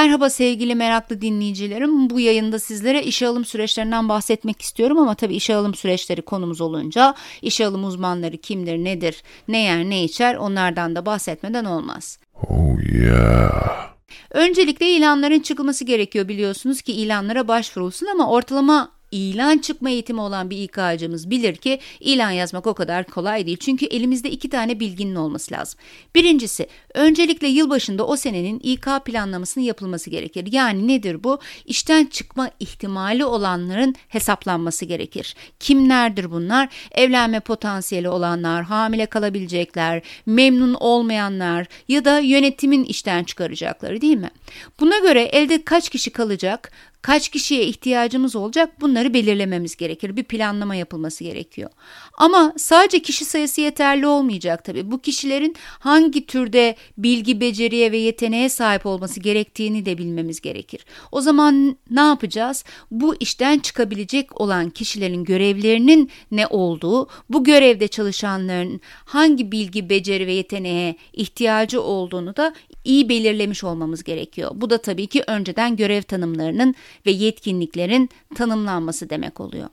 Merhaba sevgili meraklı dinleyicilerim. Bu yayında sizlere işe alım süreçlerinden bahsetmek istiyorum ama tabii işe alım süreçleri konumuz olunca işe alım uzmanları kimdir, nedir, ne yer, ne içer onlardan da bahsetmeden olmaz. Oh yeah. Öncelikle ilanların çıkılması gerekiyor biliyorsunuz ki ilanlara başvurulsun ama ortalama ilan çıkma eğitimi olan bir İK'cımız bilir ki ilan yazmak o kadar kolay değil. Çünkü elimizde iki tane bilginin olması lazım. Birincisi öncelikle yılbaşında o senenin İK planlamasının yapılması gerekir. Yani nedir bu? İşten çıkma ihtimali olanların hesaplanması gerekir. Kimlerdir bunlar? Evlenme potansiyeli olanlar, hamile kalabilecekler, memnun olmayanlar ya da yönetimin işten çıkaracakları değil mi? Buna göre elde kaç kişi kalacak? Kaç kişiye ihtiyacımız olacak bunları belirlememiz gerekir. Bir planlama yapılması gerekiyor. Ama sadece kişi sayısı yeterli olmayacak tabii. Bu kişilerin hangi türde bilgi, beceriye ve yeteneğe sahip olması gerektiğini de bilmemiz gerekir. O zaman ne yapacağız? Bu işten çıkabilecek olan kişilerin görevlerinin ne olduğu, bu görevde çalışanların hangi bilgi, beceri ve yeteneğe ihtiyacı olduğunu da iyi belirlemiş olmamız gerekiyor. Bu da tabii ki önceden görev tanımlarının ve yetkinliklerin tanımlanması demek oluyor.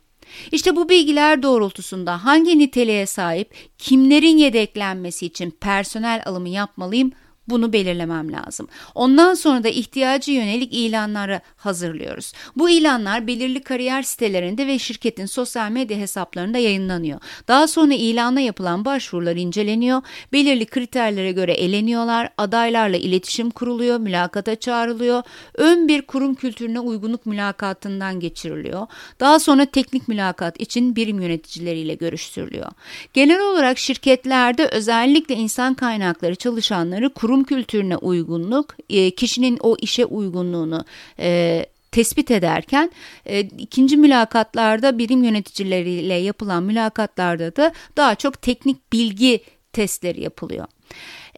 İşte bu bilgiler doğrultusunda hangi niteliğe sahip, kimlerin yedeklenmesi için personel alımı yapmalıyım bunu belirlemem lazım. Ondan sonra da ihtiyacı yönelik ilanları hazırlıyoruz. Bu ilanlar belirli kariyer sitelerinde ve şirketin sosyal medya hesaplarında yayınlanıyor. Daha sonra ilana yapılan başvurular inceleniyor, belirli kriterlere göre eleniyorlar, adaylarla iletişim kuruluyor, mülakata çağrılıyor, ön bir kurum kültürüne uygunluk mülakatından geçiriliyor. Daha sonra teknik mülakat için birim yöneticileriyle görüştürülüyor. Genel olarak şirketlerde özellikle insan kaynakları çalışanları kurum kurum kültürüne uygunluk, e, kişinin o işe uygunluğunu e, tespit ederken e, ikinci mülakatlarda birim yöneticileriyle yapılan mülakatlarda da daha çok teknik bilgi testleri yapılıyor.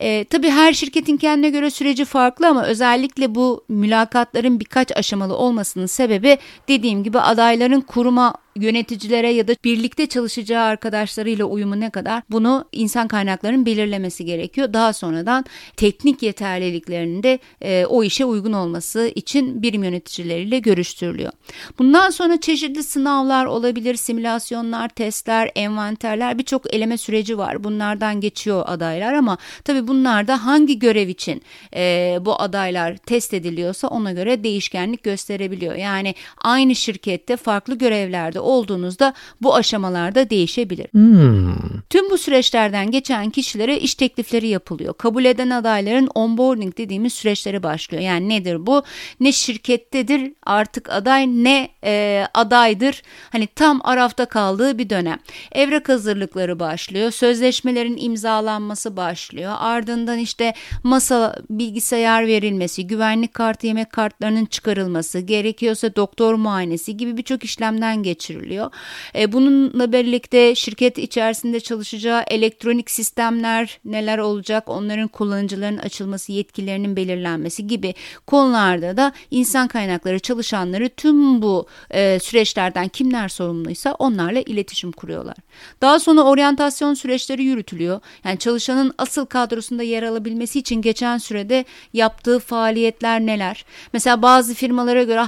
E, tabii her şirketin kendine göre süreci farklı ama özellikle bu mülakatların birkaç aşamalı olmasının sebebi dediğim gibi adayların kuruma yöneticilere ya da birlikte çalışacağı arkadaşlarıyla uyumu ne kadar bunu insan kaynaklarının belirlemesi gerekiyor. Daha sonradan teknik yeterliliklerinin de e, o işe uygun olması için birim yöneticileriyle görüştürülüyor. Bundan sonra çeşitli sınavlar olabilir, simülasyonlar, testler, envanterler birçok eleme süreci var. Bunlardan geçiyor adaylar ama tabii bunlarda hangi görev için e, bu adaylar test ediliyorsa ona göre değişkenlik gösterebiliyor. Yani aynı şirkette farklı görevlerde olduğunuzda bu aşamalarda değişebilir. Hmm. Tüm bu süreçlerden geçen kişilere iş teklifleri yapılıyor. Kabul eden adayların onboarding dediğimiz süreçleri başlıyor. Yani nedir bu? Ne şirkettedir artık aday ne e, adaydır. Hani tam arafta kaldığı bir dönem. Evrak hazırlıkları başlıyor. Sözleşmelerin imzalanması başlıyor. Ardından işte masa bilgisayar verilmesi, güvenlik kartı yemek kartlarının çıkarılması, gerekiyorsa doktor muayenesi gibi birçok işlemden geçiriliyor. E, bununla birlikte şirket içerisinde çalışacağı elektronik sistemler neler olacak, onların kullanıcıların açılması, yetkilerinin belirlenmesi gibi konularda da insan kaynakları çalışanları tüm bu e, süreçlerden kimler sorumluysa onlarla iletişim kuruyorlar. Daha sonra oryantasyon süreçleri yürütülüyor. Yani çalışanın asıl kadrosunda yer alabilmesi için geçen sürede yaptığı faaliyetler neler? Mesela bazı firmalara göre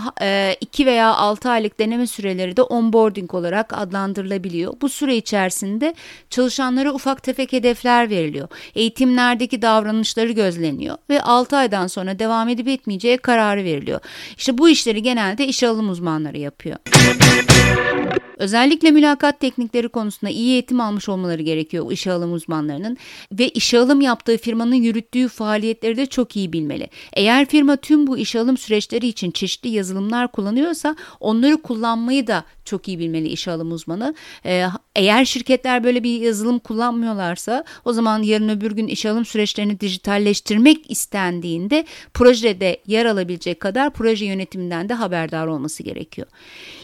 2 e, veya 6 aylık deneme süreleri de onboarding olarak adlandırılabiliyor. Bu süre içerisinde çalışanlara ufak tefek hedefler veriliyor. Eğitimlerdeki davranışları gözleniyor ve 6 aydan sonra devam edip etmeyeceği kararı veriliyor. İşte bu işleri genelde iş alım uzmanları yapıyor. Özellikle mülakat teknikleri konusunda iyi eğitim almış olmaları gerekiyor işe alım uzmanlarının ve işe alım yaptığı firmanın yürüttüğü faaliyetleri de çok iyi bilmeli. Eğer firma tüm bu işe alım süreçleri için çeşitli yazılımlar kullanıyorsa onları kullanmayı da çok iyi bilmeli işe alım uzmanı. Ee, eğer şirketler böyle bir yazılım kullanmıyorlarsa o zaman yarın öbür gün işe alım süreçlerini dijitalleştirmek istendiğinde projede yer alabilecek kadar proje yönetiminden de haberdar olması gerekiyor.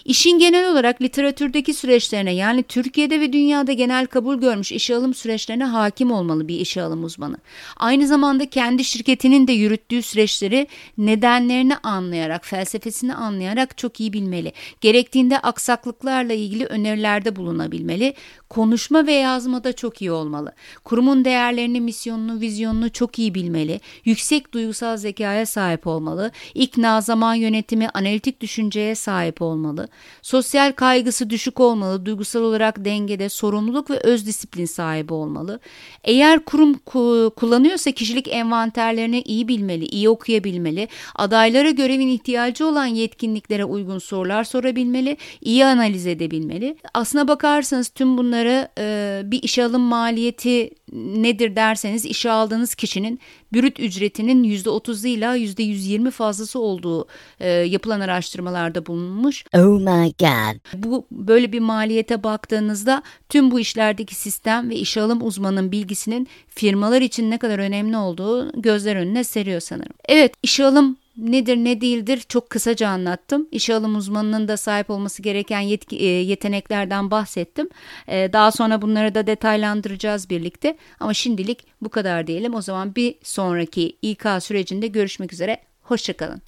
İşin genel olarak literatürdeki süreçlerine yani Türkiye'de ve dünyada genel kabul görmüş işe alım süreçlerine hakim olmalı bir işe alım uzmanı. Aynı zamanda kendi şirketinin de yürüttüğü süreçleri nedenlerini anlayarak, felsefesini anlayarak çok iyi bilmeli. Gerektiğinde aksak ortaklıklarla ilgili önerilerde bulunabilmeli. Konuşma ve yazmada çok iyi olmalı. Kurumun değerlerini, misyonunu, vizyonunu çok iyi bilmeli. Yüksek duygusal zekaya sahip olmalı. İkna, zaman yönetimi, analitik düşünceye sahip olmalı. Sosyal kaygısı düşük olmalı. Duygusal olarak dengede, sorumluluk ve öz disiplin sahibi olmalı. Eğer kurum kullanıyorsa kişilik envanterlerini iyi bilmeli, iyi okuyabilmeli. Adaylara görevin ihtiyacı olan yetkinliklere uygun sorular sorabilmeli, iyi analiz edebilmeli. Aslına bakarsanız tüm bunları bir işe alım maliyeti nedir derseniz işe aldığınız kişinin bürüt ücretinin %30 ile %120 fazlası olduğu e, yapılan araştırmalarda bulunmuş. Oh my god. Bu böyle bir maliyete baktığınızda tüm bu işlerdeki sistem ve işe alım uzmanının bilgisinin firmalar için ne kadar önemli olduğu gözler önüne seriyor sanırım. Evet işe alım nedir ne değildir çok kısaca anlattım. İşe alım uzmanının da sahip olması gereken yetki, e, yeteneklerden bahsettim. E, daha sonra bunları da detaylandıracağız birlikte. Ama şimdilik bu kadar diyelim. O zaman bir sonraki İK sürecinde görüşmek üzere. Hoşçakalın.